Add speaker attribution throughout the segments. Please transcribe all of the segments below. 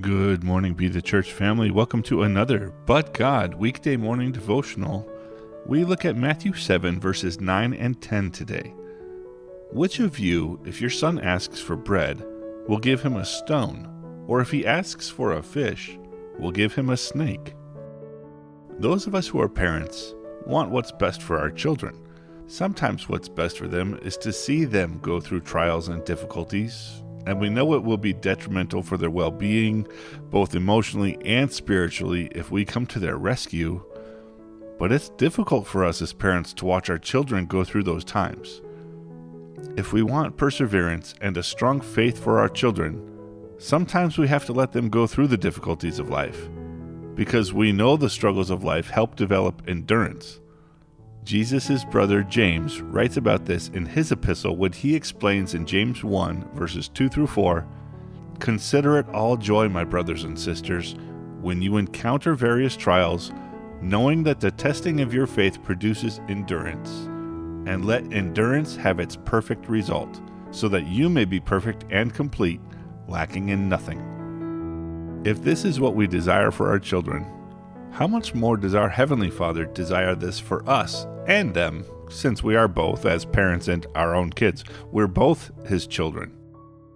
Speaker 1: Good morning, Be the Church family. Welcome to another But God weekday morning devotional. We look at Matthew 7, verses 9 and 10 today. Which of you, if your son asks for bread, will give him a stone? Or if he asks for a fish, will give him a snake? Those of us who are parents want what's best for our children. Sometimes what's best for them is to see them go through trials and difficulties, and we know it will be detrimental for their well being, both emotionally and spiritually, if we come to their rescue. But it's difficult for us as parents to watch our children go through those times. If we want perseverance and a strong faith for our children, sometimes we have to let them go through the difficulties of life, because we know the struggles of life help develop endurance. Jesus' brother James writes about this in his epistle when he explains in James 1, verses 2 through 4 Consider it all joy, my brothers and sisters, when you encounter various trials, knowing that the testing of your faith produces endurance. And let endurance have its perfect result, so that you may be perfect and complete, lacking in nothing. If this is what we desire for our children, how much more does our Heavenly Father desire this for us and them, since we are both, as parents and our own kids, we're both His children?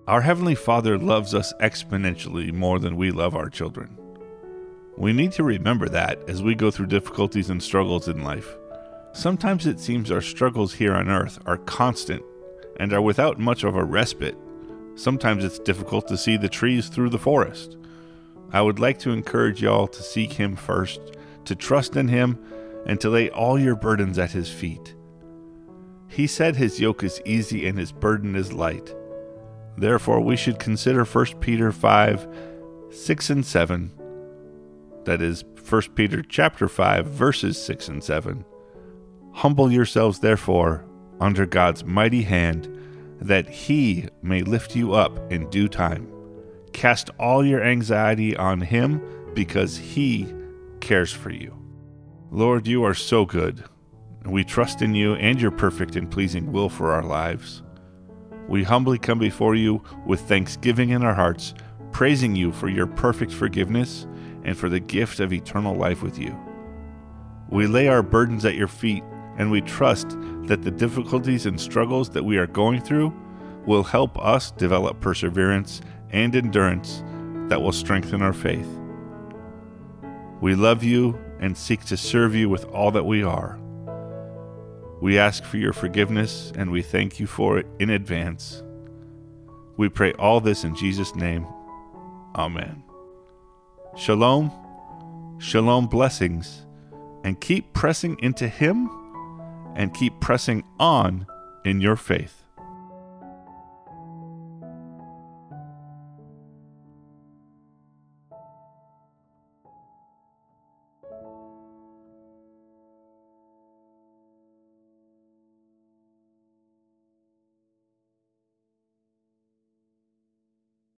Speaker 1: Our Heavenly Father loves us exponentially more than we love our children. We need to remember that as we go through difficulties and struggles in life. Sometimes it seems our struggles here on earth are constant and are without much of a respite. Sometimes it's difficult to see the trees through the forest. I would like to encourage y'all to seek Him first, to trust in Him, and to lay all your burdens at His feet. He said His yoke is easy and His burden is light. Therefore, we should consider 1 Peter 5 6 and 7. That is 1 Peter chapter 5 verses 6 and 7. Humble yourselves therefore under God's mighty hand that he may lift you up in due time. Cast all your anxiety on Him because He cares for you. Lord, you are so good. We trust in you and your perfect and pleasing will for our lives. We humbly come before you with thanksgiving in our hearts, praising you for your perfect forgiveness and for the gift of eternal life with you. We lay our burdens at your feet, and we trust that the difficulties and struggles that we are going through will help us develop perseverance and endurance that will strengthen our faith. We love you and seek to serve you with all that we are. We ask for your forgiveness and we thank you for it in advance. We pray all this in Jesus' name. Amen. Shalom, shalom blessings, and keep pressing into Him and keep pressing on in your faith.